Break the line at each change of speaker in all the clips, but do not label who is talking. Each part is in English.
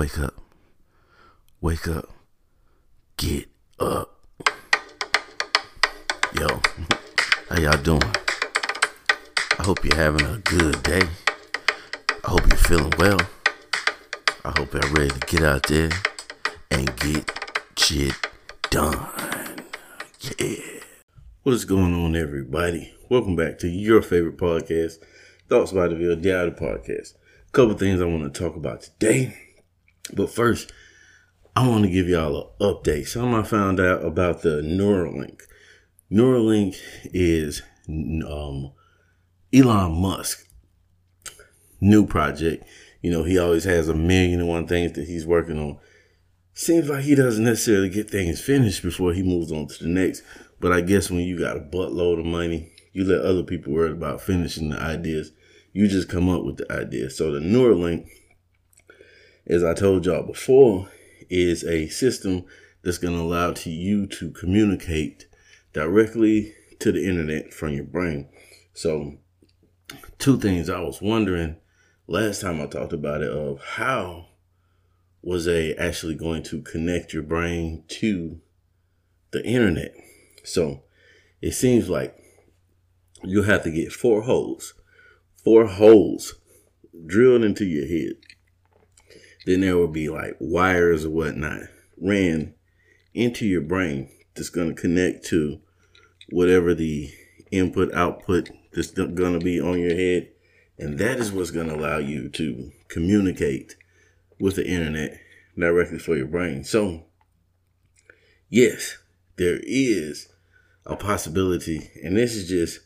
Wake up. Wake up. Get up. Yo, how y'all doing? I hope you're having a good day. I hope you're feeling well. I hope you're ready to get out there and get shit done. Yeah. What's going on, everybody? Welcome back to your favorite podcast, Thoughts by DeVille, Outer Podcast. A couple things I want to talk about today. But first, I want to give y'all an update. Something I found out about the Neuralink. Neuralink is um, Elon Musk new project. You know, he always has a million and one things that he's working on. Seems like he doesn't necessarily get things finished before he moves on to the next. But I guess when you got a buttload of money, you let other people worry about finishing the ideas. You just come up with the idea. So the Neuralink as I told y'all before, is a system that's going to allow to you to communicate directly to the internet from your brain. So, two things I was wondering last time I talked about it of how was they actually going to connect your brain to the internet. So, it seems like you'll have to get four holes, four holes drilled into your head then there will be like wires or whatnot ran into your brain that's going to connect to whatever the input output that's going to be on your head. And that is what's going to allow you to communicate with the internet directly for your brain. So, yes, there is a possibility. And this is just,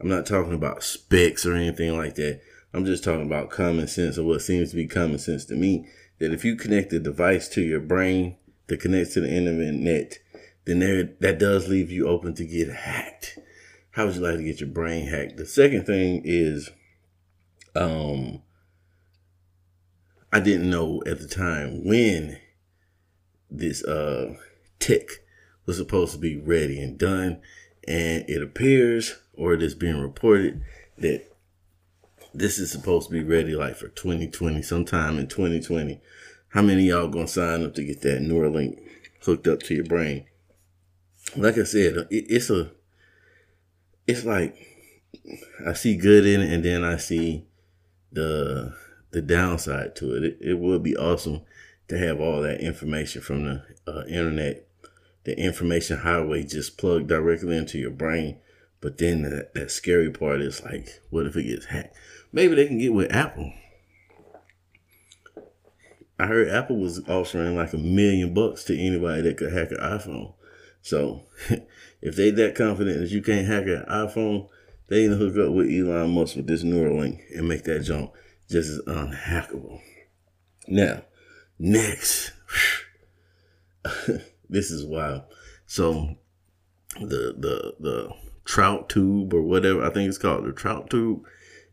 I'm not talking about specs or anything like that. I'm just talking about common sense or what seems to be common sense to me. That if you connect the device to your brain that connects to the internet, then there that does leave you open to get hacked. How would you like to get your brain hacked? The second thing is, um, I didn't know at the time when this uh tech was supposed to be ready and done, and it appears, or it is being reported that this is supposed to be ready like for 2020, sometime in 2020. How many y'all gonna sign up to get that Neuralink hooked up to your brain? Like I said, it, it's a, it's like I see good in it, and then I see the the downside to it. It, it would be awesome to have all that information from the uh, internet, the information highway just plugged directly into your brain. But then that, that scary part is like, what if it gets hacked? Maybe they can get with Apple. I heard Apple was offering like a million bucks to anybody that could hack an iPhone. So if they that confident that you can't hack an iPhone, they need to hook up with Elon Musk with this Neuralink and make that jump just as unhackable. Now, next, this is wild. So the the the trout tube or whatever I think it's called the trout tube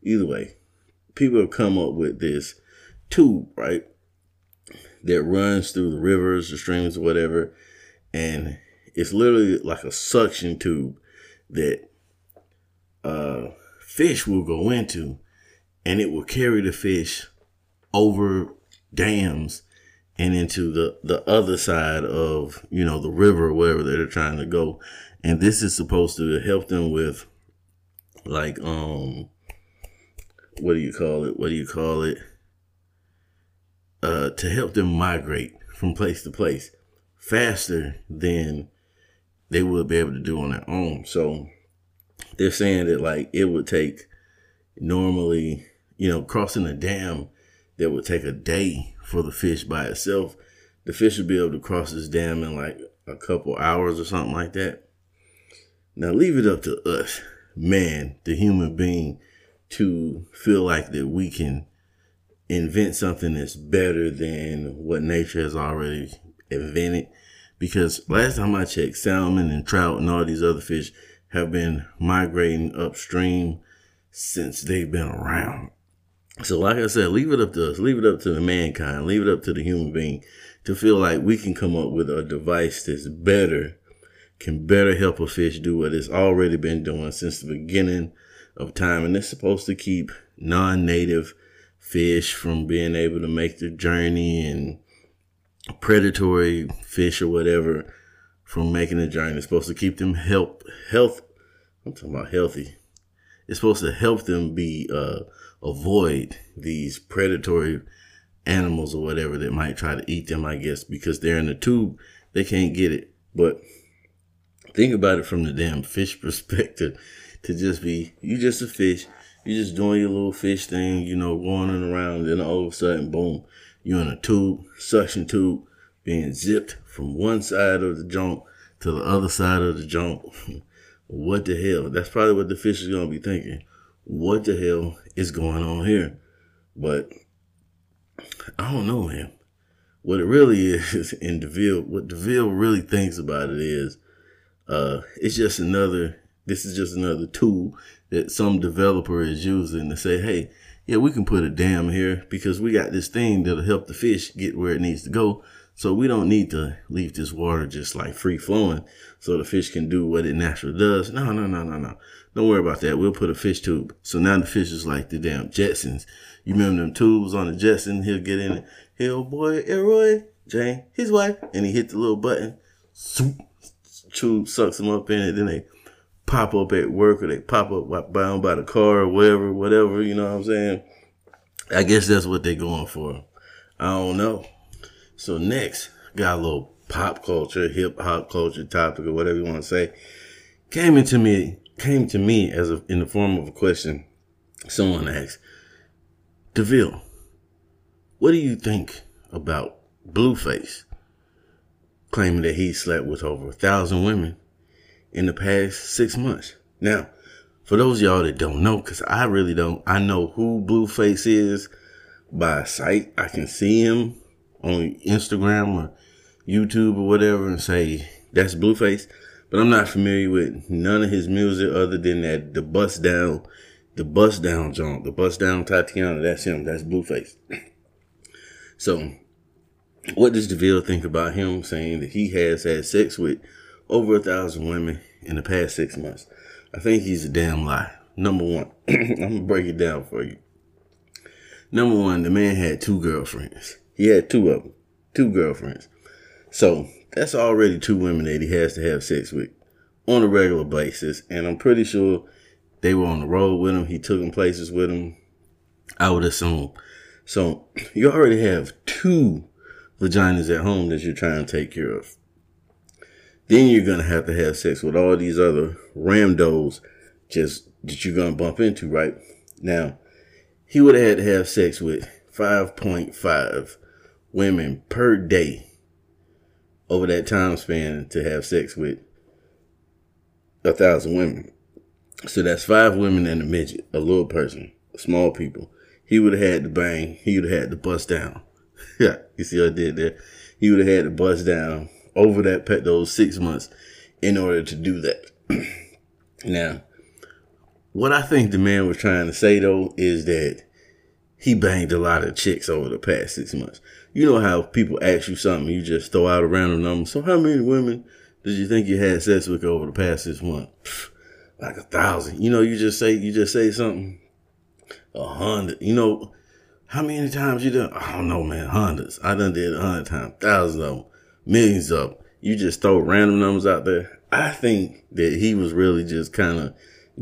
Either way, people have come up with this tube, right? That runs through the rivers, the streams, whatever. And it's literally like a suction tube that uh, fish will go into and it will carry the fish over dams and into the, the other side of, you know, the river or wherever they're trying to go. And this is supposed to help them with like, um, what do you call it? What do you call it? Uh, to help them migrate from place to place faster than they would be able to do on their own. So they're saying that like it would take normally, you know, crossing a dam that would take a day for the fish by itself. The fish would be able to cross this dam in like a couple hours or something like that. Now leave it up to us, man, the human being, to feel like that we can invent something that's better than what nature has already invented. Because last time I checked, salmon and trout and all these other fish have been migrating upstream since they've been around. So, like I said, leave it up to us, leave it up to the mankind, leave it up to the human being to feel like we can come up with a device that's better, can better help a fish do what it's already been doing since the beginning of time, and it's supposed to keep non-native fish from being able to make the journey and predatory fish or whatever from making the journey. It's supposed to keep them help health. I'm talking about healthy. It's supposed to help them be uh, avoid these predatory animals or whatever that might try to eat them. I guess because they're in the tube, they can't get it. But think about it from the damn fish perspective. To just be you just a fish. You're just doing your little fish thing, you know, going around, and all of a sudden, boom, you're in a tube, suction tube, being zipped from one side of the jump to the other side of the jump. what the hell? That's probably what the fish is gonna be thinking. What the hell is going on here? But I don't know, man. What it really is in DeVille, what DeVille really thinks about it is, uh, it's just another. This is just another tool that some developer is using to say, hey, yeah, we can put a dam here because we got this thing that'll help the fish get where it needs to go. So we don't need to leave this water just like free flowing so the fish can do what it naturally does. No, no, no, no, no. Don't worry about that. We'll put a fish tube. So now the fish is like the damn Jetsons. You remember them tubes on the Jetson? He'll get in it. Hey, boy, Elroy, Jane, his wife. And he hit the little button. Swoop. Tube sucks them up in it. Then they pop up at work or they pop up bound by the car or whatever, whatever, you know what I'm saying? I guess that's what they're going for. I don't know. So next, got a little pop culture, hip hop culture topic or whatever you want to say. Came into me, came to me as a, in the form of a question. Someone asked, DeVille, what do you think about Blueface claiming that he slept with over a thousand women in the past six months. Now, for those y'all that don't know, because I really don't, I know who Blueface is by sight. I can see him on Instagram or YouTube or whatever and say that's Blueface. But I'm not familiar with none of his music other than that the bust down, the bust down jump, the bust down Thotiana. That's him. That's Blueface. so, what does DeVille think about him saying that he has had sex with over a thousand women in the past six months. I think he's a damn lie. Number one, I'm gonna break it down for you. Number one, the man had two girlfriends. He had two of them, two girlfriends. So that's already two women that he has to have sex with on a regular basis. And I'm pretty sure they were on the road with him. He took them places with him. I would assume. So you already have two vaginas at home that you're trying to take care of. Then you're gonna have to have sex with all these other ramdos just that you're gonna bump into, right? Now, he would have had to have sex with 5.5 women per day over that time span to have sex with a thousand women. So that's five women and a midget, a little person, small people. He would have had to bang. He would have had to bust down. Yeah, you see what I did there? He would have had to bust down over that pet those six months in order to do that. now, what I think the man was trying to say though is that he banged a lot of chicks over the past six months. You know how people ask you something, you just throw out a random number. So how many women did you think you had sex with over the past six months? Like a thousand. You know, you just say you just say something. A hundred. You know, how many times you done? I don't know, man. Hundreds. I done did a hundred times, thousands of them millions of them. You just throw random numbers out there. I think that he was really just kind of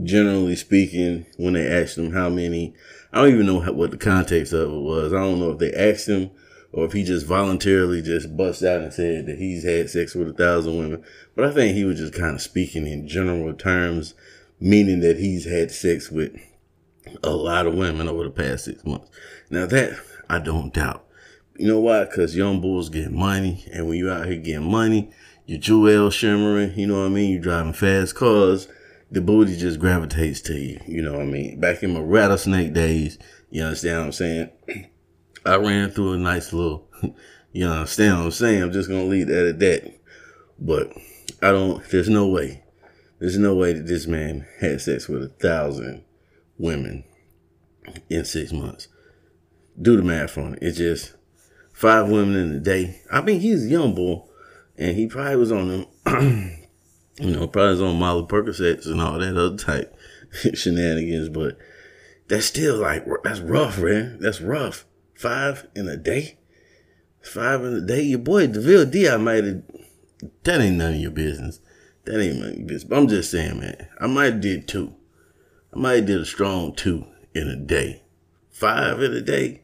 generally speaking when they asked him how many. I don't even know what the context of it was. I don't know if they asked him or if he just voluntarily just bust out and said that he's had sex with a thousand women. But I think he was just kind of speaking in general terms, meaning that he's had sex with a lot of women over the past six months. Now that I don't doubt. You know why? Because young bulls get money, and when you out here getting money, your jewel shimmering, you know what I mean? You driving fast cars, the booty just gravitates to you, you know what I mean? Back in my rattlesnake days, you understand what I'm saying? I ran through a nice little, you understand what I'm saying? I'm just gonna leave that at that. But I don't, there's no way, there's no way that this man had sex with a thousand women in six months. Do the math on it. It's just, five women in a day. I mean, he's a young boy, and he probably was on them, you know, probably was on Molly Percocets and all that other type shenanigans. But that's still like that's rough, man. That's rough. Five in a day. Five in a day. Your boy Deville D, I might have. That ain't none of your business. That ain't none of your business. But I'm just saying, man. I might have did two. I might have did a strong two in a day. Five in a day.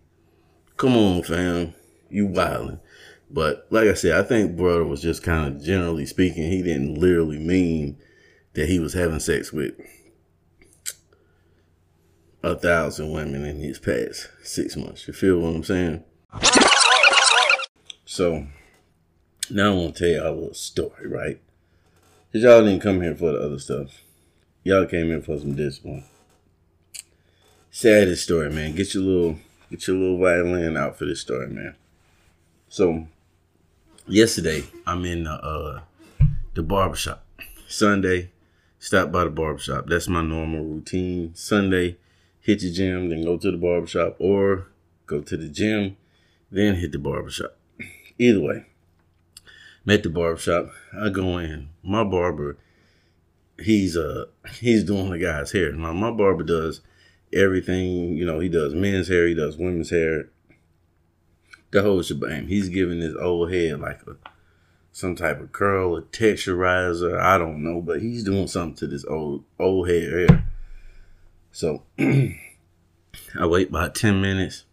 Come on, fam. You wildin'. But like I said, I think brother was just kind of generally speaking, he didn't literally mean that he was having sex with a thousand women in his past six months. You feel what I'm saying? So now I want to tell y'all a little story, right? Cause y'all didn't come here for the other stuff. Y'all came in for some discipline. Saddest story, man. Get your little get your little violin out for this story, man. So yesterday I'm in the uh the barbershop. Sunday, stop by the barbershop. That's my normal routine. Sunday, hit the gym, then go to the barbershop, or go to the gym, then hit the barbershop. Either way, met the barbershop. I go in. My barber, he's uh he's doing the guy's hair. Now my barber does everything, you know, he does men's hair, he does women's hair. The whole shebang. He's giving his old head like a some type of curl, a texturizer, I don't know, but he's doing something to this old old hair. So I wait about 10 minutes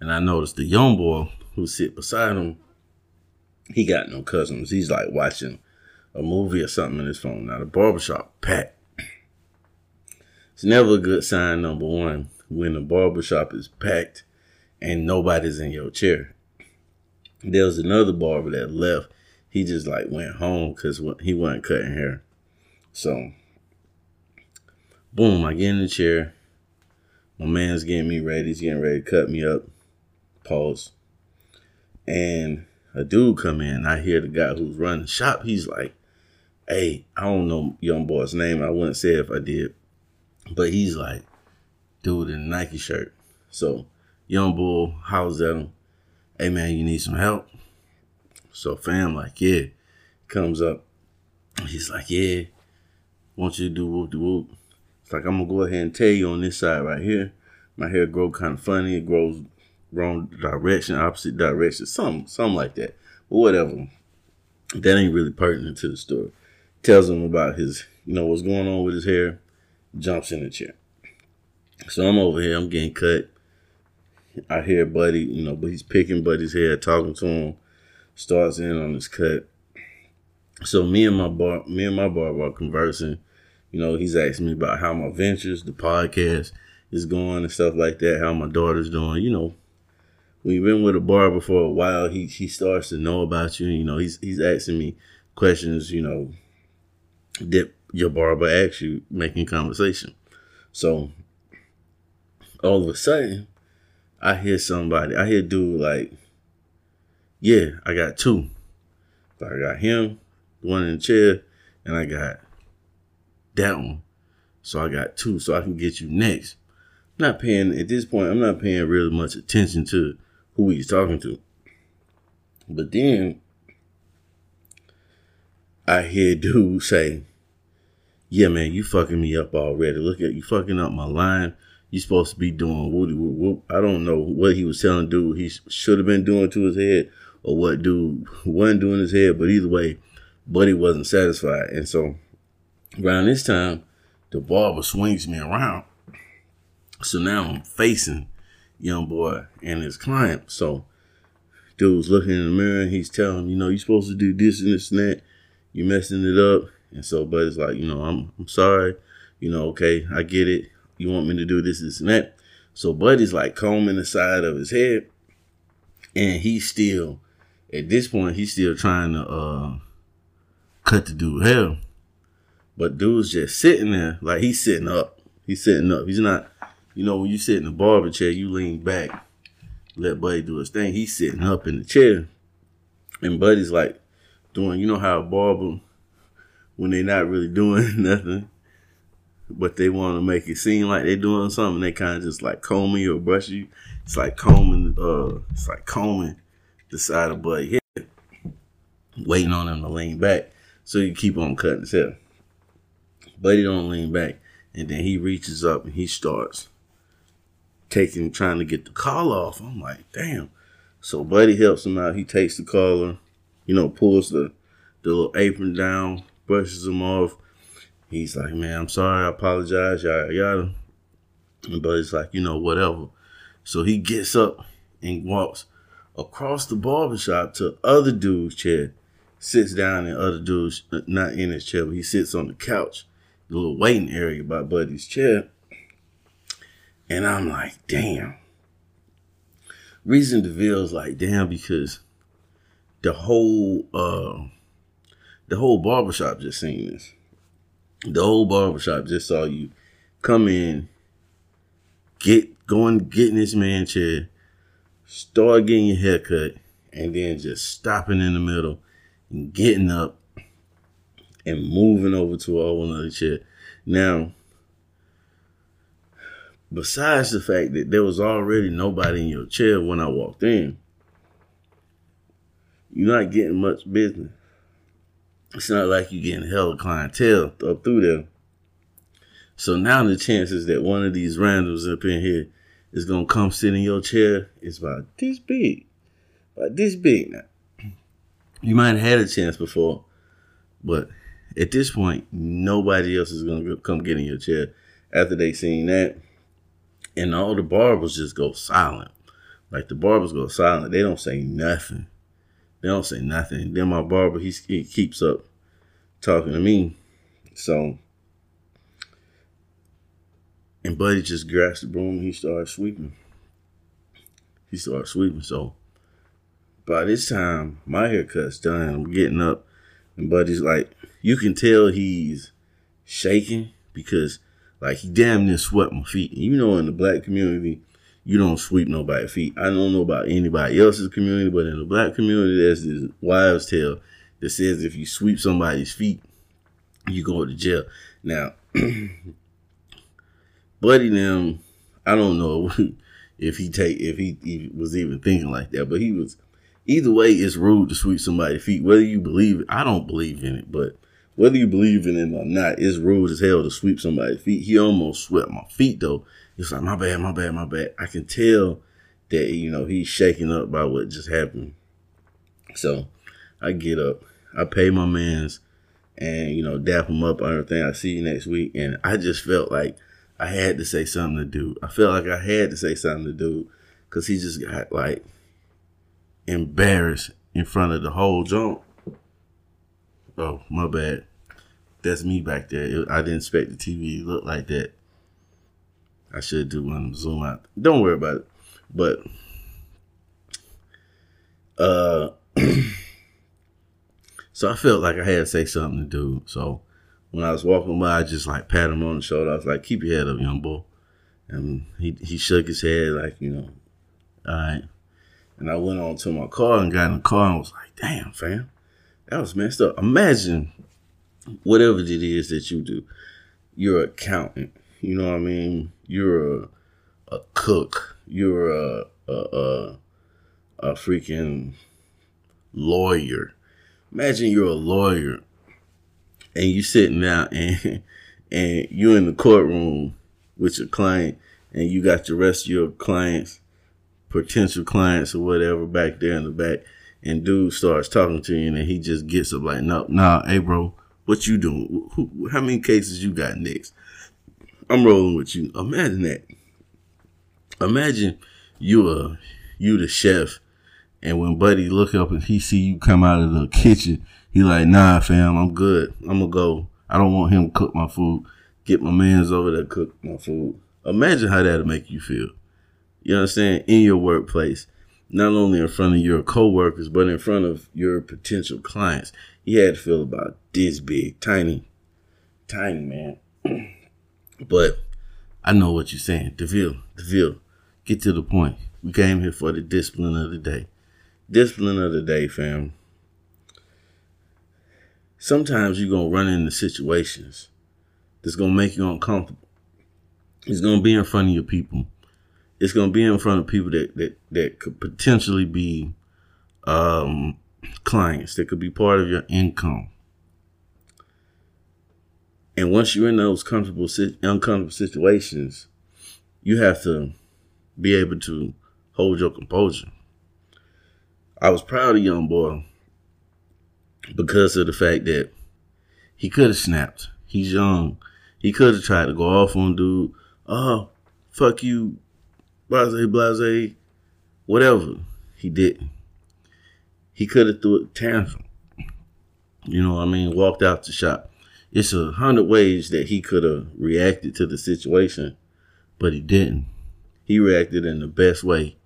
and I noticed the young boy who sit beside him, he got no cousins. He's like watching a movie or something in his phone. Now the barbershop packed. It's never a good sign, number one, when the barbershop is packed and nobody's in your chair. There was another barber that left. He just like went home because he wasn't cutting hair. So Boom, I get in the chair. My man's getting me ready. He's getting ready to cut me up. Pause. And a dude come in. I hear the guy who's running the shop. He's like, hey, I don't know young boy's name. I wouldn't say if I did. But he's like, dude in a Nike shirt. So young boy house at him. Hey man, you need some help? So fam like, yeah. Comes up. He's like, yeah. Want you to do whoop de whoop. It's like I'm gonna go ahead and tell you on this side right here. My hair grow kind of funny. It grows wrong direction, opposite direction, something, something like that. But whatever. That ain't really pertinent to the story. Tells him about his, you know, what's going on with his hair. Jumps in the chair. So I'm over here. I'm getting cut. I hear Buddy, you know, but he's picking Buddy's hair, talking to him. Starts in on his cut. So me and my bar, me and my barber are conversing you know, he's asking me about how my ventures, the podcast is going and stuff like that, how my daughter's doing. You know, when you've been with a barber for a while, he he starts to know about you. You know, he's he's asking me questions, you know, that your barber asks you, making conversation. So all of a sudden, I hear somebody, I hear dude like, yeah, I got two. So I got him, the one in the chair, and I got that one. So I got two, so I can get you next. Not paying at this point. I'm not paying really much attention to who he's talking to. But then I hear dude say, "Yeah, man, you fucking me up already. Look at you fucking up my line. You supposed to be doing woody whoop whoop. I don't know what he was telling dude he should have been doing to his head, or what dude wasn't doing his head. But either way, Buddy wasn't satisfied, and so Around this time, the barber swings me around. So now I'm facing young boy and his client. So dude's looking in the mirror and he's telling you know, you're supposed to do this and this and that. You're messing it up. And so Buddy's like, you know, I'm I'm sorry. You know, okay, I get it. You want me to do this, this and that. So Buddy's like combing the side of his head. And he's still at this point, he's still trying to uh cut the dude hair. But dude's just sitting there, like he's sitting up. He's sitting up. He's not, you know, when you sit in the barber chair, you lean back, let Buddy do his thing. He's sitting up in the chair. And Buddy's like doing, you know how a barber, when they're not really doing nothing, but they want to make it seem like they're doing something, they kind of just like combing you or brush you. It's like combing, uh, it's like combing the side of Buddy's head, waiting on him to lean back so you keep on cutting his hair. Buddy don't lean back. And then he reaches up and he starts taking, trying to get the collar off. I'm like, damn. So Buddy helps him out. He takes the collar, you know, pulls the, the little apron down, brushes him off. He's like, man, I'm sorry. I apologize. Yada, yada. And Buddy's like, you know, whatever. So he gets up and walks across the barbershop to other dude's chair, sits down in other dude's, not in his chair, but he sits on the couch, the little waiting area by Buddy's chair. And I'm like, damn. Reason DeVille's like, damn, because the whole uh the whole barbershop just seen this. The whole barbershop just saw you come in, get going, getting this man chair, start getting your haircut, and then just stopping in the middle and getting up and moving over to a whole other chair. Now, besides the fact that there was already nobody in your chair when I walked in, you're not getting much business. It's not like you're getting hella clientele up through there. So now the chances that one of these randoms up in here is gonna come sit in your chair is about this big. About this big now. You might have had a chance before, but at this point, nobody else is gonna come get in your chair after they seen that and all the barbers just go silent. Like the barbers go silent. They don't say nothing. They don't say nothing. Then my barber, he, he keeps up talking to me. So, and Buddy just grabs the broom. He starts sweeping. He starts sweeping. So, by this time, my haircut's done. I'm getting up, and Buddy's like, you can tell he's shaking because like he damn near swept my feet. You know, in the black community, you don't sweep nobody's feet. I don't know about anybody else's community, but in the black community, there's this wives' tale that says if you sweep somebody's feet, you go to jail. Now, Buddy them, I don't know if he take if he, he was even thinking like that, but he was. Either way, it's rude to sweep somebody's feet. Whether you believe it, I don't believe in it, but whether you believe in it or not, it's rude as hell to sweep somebody's feet. He almost swept my feet though. It's like, my bad, my bad, my bad. I can tell that, you know, he's shaking up by what just happened. So I get up, I pay my mans and, you know, dap him up on everything. I see you next week. And I just felt like I had to say something to do. I felt like I had to say something to do because he just got like embarrassed in front of the whole jump. Oh, my bad. That's me back there. I didn't expect the TV to look like that. I should do one zoom out. Don't worry about it. But uh so I felt like I had to say something to do. So when I was walking by, I just like pat him on the shoulder. I was like, "Keep your head up, young boy." And he he shook his head like, you know, all right. And I went on to my car and got in the car and was like, "Damn, fam, that was messed up." Imagine whatever it is that you do. You're an accountant. You know what I mean? You're a, a cook. You're a, a, a, a freaking lawyer. Imagine you're a lawyer and you're sitting down and and you're in the courtroom with your client and you got the rest of your clients, potential clients or whatever back there in the back, and dude starts talking to you and he just gets up like, no, nah, hey bro, what you doing? Who, how many cases you got next? I'm rolling with you. Imagine that. Imagine you a you the chef, and when Buddy look up and he see you come out of the kitchen, he like, nah, fam, I'm good. I'm gonna go. I don't want him to cook my food. Get my man's over there cook my food. Imagine how that'll make you feel. You understand? In your workplace, not only in front of your coworkers, but in front of your potential clients. He had to feel about this big, tiny, tiny man. but I know what you're saying. DeVille, DeVille, get to the point. We came here for the discipline of the day. Discipline of the day, fam. Sometimes you're going to run into situations that's going to make you uncomfortable. It's going to be in front of your people. It's to be in front of people that, that, that could potentially be um, clients that could be part of your income. And once you're in those comfortable, uncomfortable situations, you have to be able to hold your composure. I was proud of young boy because of the fact that he could have snapped. He's young. He could have tried to go off on dude. Oh, fuck you, blase, blase, whatever. He didn't. He could have threw a tantrum. You know what I mean? Walked out the shop. It's a hundred ways that he could have reacted to the situation, but he didn't. He reacted in the best way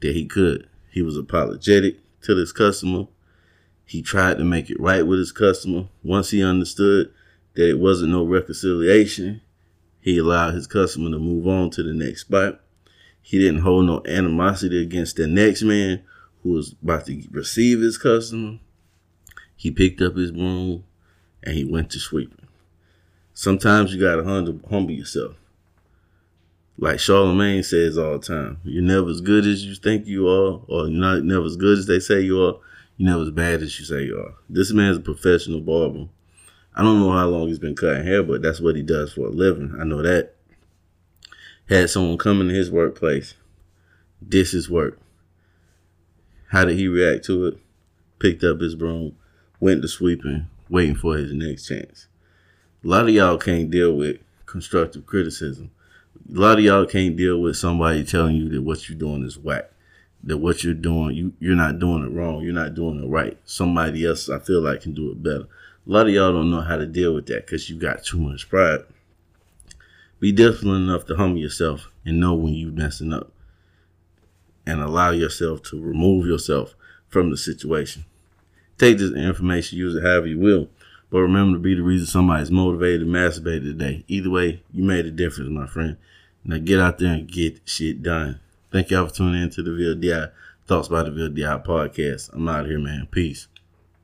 that he could. He was apologetic to this customer. He tried to make it right with his customer. Once he understood that it wasn't no reconciliation, he allowed his customer to move on to the next spot. He didn't hold no animosity against the next man who was about to receive his customer. He picked up his broom and he went to sweeping. Sometimes you gotta humble yourself. Like Charlemagne says all the time, you're never as good as you think you are, or you're not never as good as they say you are. You're never as bad as you say you are. This man's a professional barber. I don't know how long he's been cutting hair, but that's what he does for a living. I know that. Had someone come into his workplace, dish his work. How did he react to it? Picked up his broom, went to sweeping, waiting for his next chance. A lot of y'all can't deal with constructive criticism. A lot of y'all can't deal with somebody telling you that what you're doing is whack. That what you're doing, you, you're not doing it wrong. You're not doing it right. Somebody else, I feel like, can do it better. A lot of y'all don't know how to deal with that because you got too much pride. Be disciplined enough to humble yourself and know when you're messing up and allow yourself to remove yourself from the situation. Take this information, use it however you will, but remember to be the reason somebody's motivated to masturbate today. Either way, you made a difference, my friend. Now get out there and get shit done. Thank y'all for tuning in to the VLDI Thoughts by the VLDI podcast. I'm out here, man. Peace.